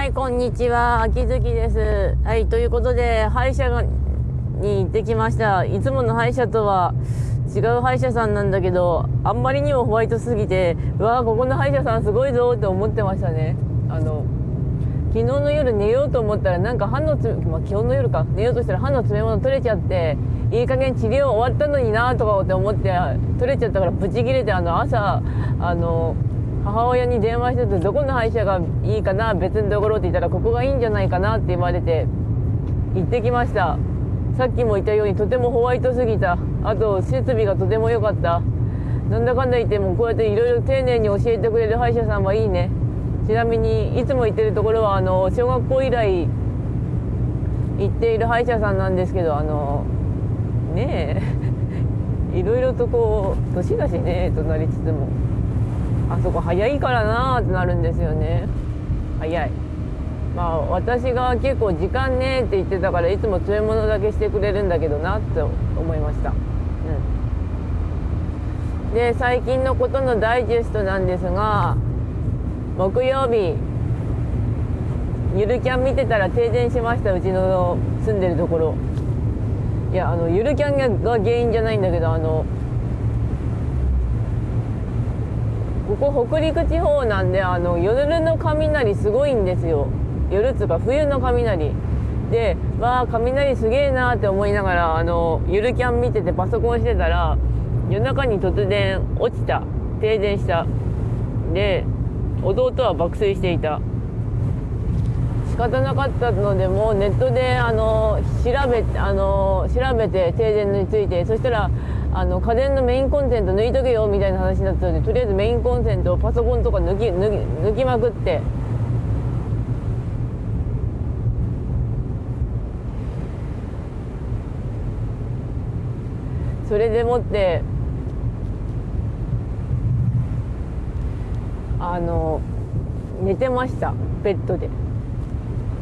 はい、こんにちは。秋月です。はい、ということで、歯医者に行ってきました。いつもの歯医者とは違う歯医者さんなんだけど、あんまりにもホワイトすぎて、うわあ、ここの歯医者さんすごいぞって思ってましたね。あの、昨日の夜寝ようと思ったら、なんか歯のつ、まあ、昨日の夜か、寝ようとしたら歯の詰め物取れちゃって、いい加減治療終わったのになとかって思って、取れちゃったからブチ切れて、あの、朝、あの、母親に電話しててどこの歯医者がいいかな別のところって言ったらここがいいんじゃないかなって言われて行ってきました。さっきも言ったようにとてもホワイトすぎた。あと設備がとても良かった。なんだかんだ言ってもこうやっていろいろ丁寧に教えてくれる歯医者さんはいいね。ちなみにいつも行ってるところはあの小学校以来行っている歯医者さんなんですけどあのねえ。いろいろとこう年だしねとなりつつも。あそこ早いからなーってなるんですよね。早い。まあ私が結構時間ねーって言ってたからいつも詰め物だけしてくれるんだけどなって思いました。うん。で最近のことのダイジェストなんですが木曜日ゆるキャン見てたら停電しましたうちの住んでるところ。いやあのゆるキャンが原因じゃないんだけどあのここ北陸地方なんであの夜の雷すごいんですよ。夜っつうか冬の雷。でわあ雷すげえなって思いながらあのゆるキャン見ててパソコンしてたら夜中に突然落ちた。停電した。で弟は爆睡していた。仕方なかったのでもうネットであの調べあの調べて停電について。そしたらあの家電のメインコンセント抜いとけよみたいな話になったのでとりあえずメインコンセントをパソコンとか抜き抜き抜きまくって。それでもってあの寝てましたベッドで。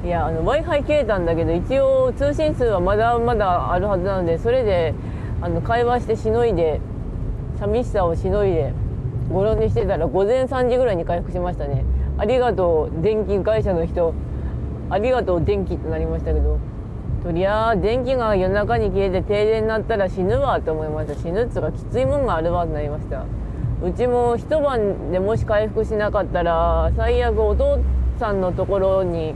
いや w i f i 切れたんだけど一応通信数はまだまだあるはずなのでそれであの会話してしのいで寂しさをしのいでごろにしてたら午前3時ぐらいに回復しましたね。ありがとう電気会社の人。ありがとう電気ってなりましたけど。とりゃあ電気が夜中に消えて停電になったら死ぬわと思いました。死ぬっつうかきついもんがあるわってなりました。うちも一晩でもし回復しなかったら最悪お父さんのところに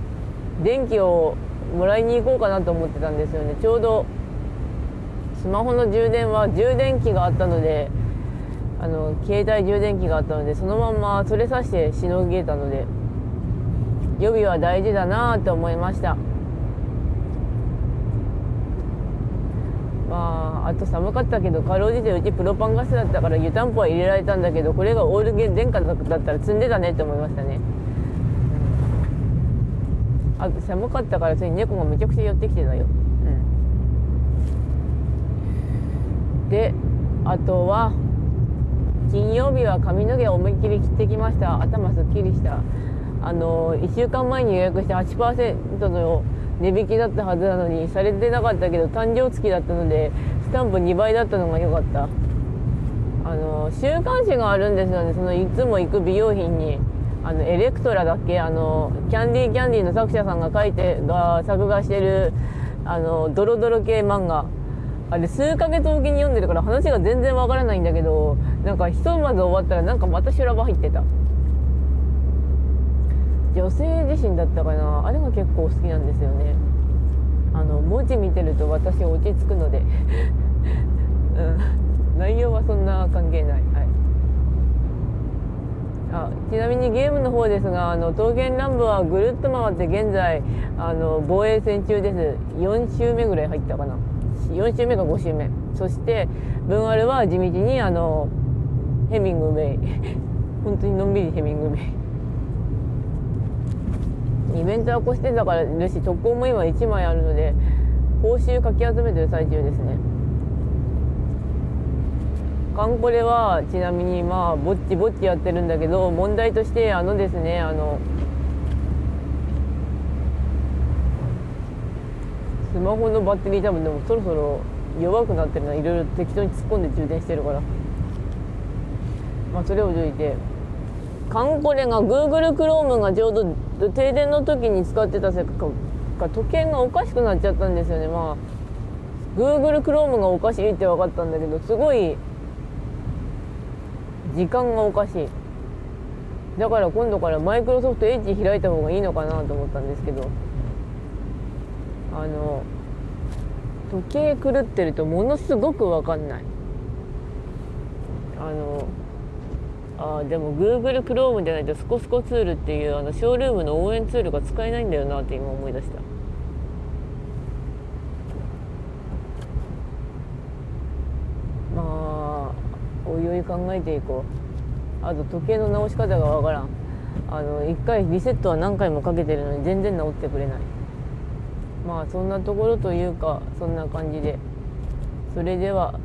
電気をもらいに行こうかなと思ってたんですよね。ちょうどスマホの充電は充電器があったのであの携帯充電器があったのでそのままそれさしてしのげたので予備は大事だなと思いました。まああと寒かったけどかろうじてうちプロパンガスだったから湯たんぽは入れられたんだけどこれがオールゲン電化だったら積んでたねって思いましたね。あと寒かったからそれに猫がめちゃくちゃ寄ってきてたよ、うん、であとは金曜日は髪の毛を思いっきり切ってきました。頭すっきりした。あの1週間前に予約して8%の値引きだったはずなのにされてなかったけど誕生月だったのでスタンプ2倍だったのが良かった。あの週刊誌があるんですよね。そのいつも行く美容品に。あのエレクトラだっけ？あのキャンディーキャンディーの作者さんが書いてが作画してるあのドロドロ系漫画。あれ数ヶ月おきに読んでるから話が全然わからないんだけどなんかひとまず終わったらなんかまた修羅場入ってた。女性自身だったかな。あれが結構好きなんですよね。あの文字見てると私落ち着くので。うん。内容はそんな関係ない。はい。あちなみにゲームの方ですがあの刀剣乱舞はぐるっと回って現在あの防衛戦中です。4周目ぐらい入ったかな。4周目か5周目。そして文アルは地道にあのヘミングウェイ。本当にのんびりヘミングウェイ。イベントは越してたからるし特攻も今1枚あるので報酬かき集めてる最中ですね。カンコレはちなみにまあぼっちぼっちやってるんだけど問題としてあのですねあのスマホのバッテリー多分でもそろそろ弱くなってるな。いろいろ適当に突っ込んで充電してるから。まあそれを除いて。カンコレが Google Chrome がちょうど停電の時に使ってたせいか時計がおかしくなっちゃったんですよね。まあ Google Chrome がおかしいって分かったんだけどすごい時間がおかしい。だから今度からマイクロソフトエッジ開いた方がいいのかなと思ったんですけど。あの時計狂ってるとものすごく分かんない。あのあでも Google Chrome じゃないとスコスコツールっていうあのショールームの応援ツールが使えないんだよなって今思い出した。まあおいおい考えていこう。あと時計の直し方がわからん。あの1回リセットは何回もかけてるのに全然直ってくれない。まあそんなところというかそんな感じで。それでは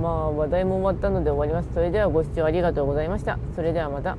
まあ話題も終わったので終わります。それではご視聴ありがとうございました。それではまた。